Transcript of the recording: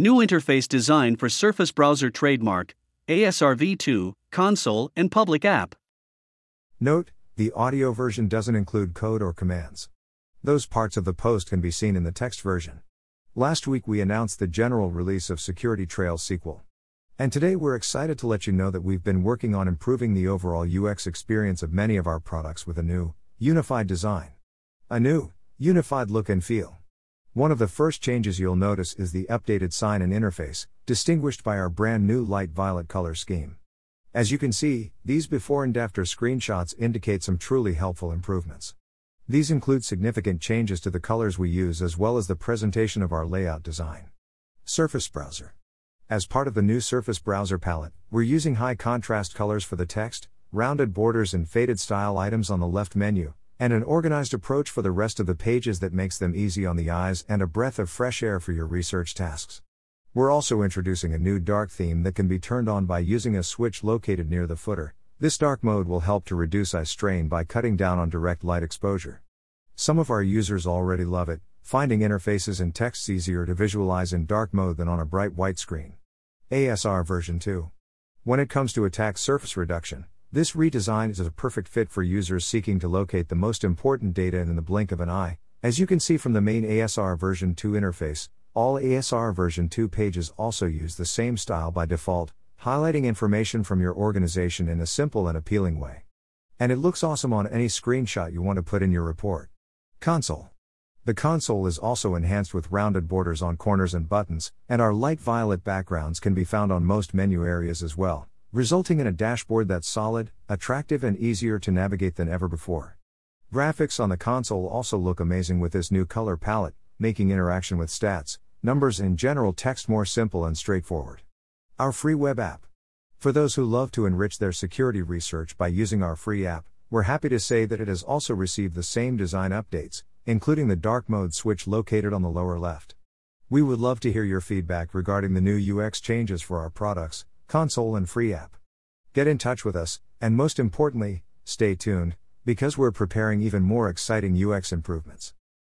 New interface design for Surface Browser trademark, ASR v2, console, and public app. Note, the audio version doesn't include code or commands. Those parts of the post can be seen in the text version. Last week we announced the general release of Security Trails SQL. And today we're excited to let you know that we've been working on improving the overall UX experience of many of our products with a new, unified design. A new, unified look and feel. One of the first changes you'll notice is the updated sign and interface, distinguished by our brand new light violet color scheme. As you can see, these before and after screenshots indicate some truly helpful improvements. These include significant changes to the colors we use as well as the presentation of our layout design. Surface Browser. As part of the new Surface Browser palette, we're using high contrast colors for the text, rounded borders and faded style items on the left menu, and an organized approach for the rest of the pages that makes them easy on the eyes and a breath of fresh air for your research tasks. We're also introducing a new dark theme that can be turned on by using a switch located near the footer. This dark mode will help to reduce eye strain by cutting down on direct light exposure. Some of our users already love it, finding interfaces and texts easier to visualize in dark mode than on a bright white screen. ASR version 2. When it comes to attack surface reduction, this redesign is a perfect fit for users seeking to locate the most important data in the blink of an eye. As you can see from the main ASR version 2 interface, all ASR version 2 pages also use the same style by default, highlighting information from your organization in a simple and appealing way. And it looks awesome on any screenshot you want to put in your report. Console. The console is also enhanced with rounded borders on corners and buttons, and our light violet backgrounds can be found on most menu areas as well resulting in a dashboard that's solid, attractive, and easier to navigate than ever before. Graphics on the console also look amazing with this new color palette, making interaction with stats, numbers, and general text more simple and straightforward. Our free web app. For those who love to enrich their security research by using our free app, we're happy to say that it has also received the same design updates, including the dark mode switch located on the lower left. We would love to hear your feedback regarding the new UX changes for our products, console, and free app. Get in touch with us, and most importantly, stay tuned, because we're preparing even more exciting UX improvements.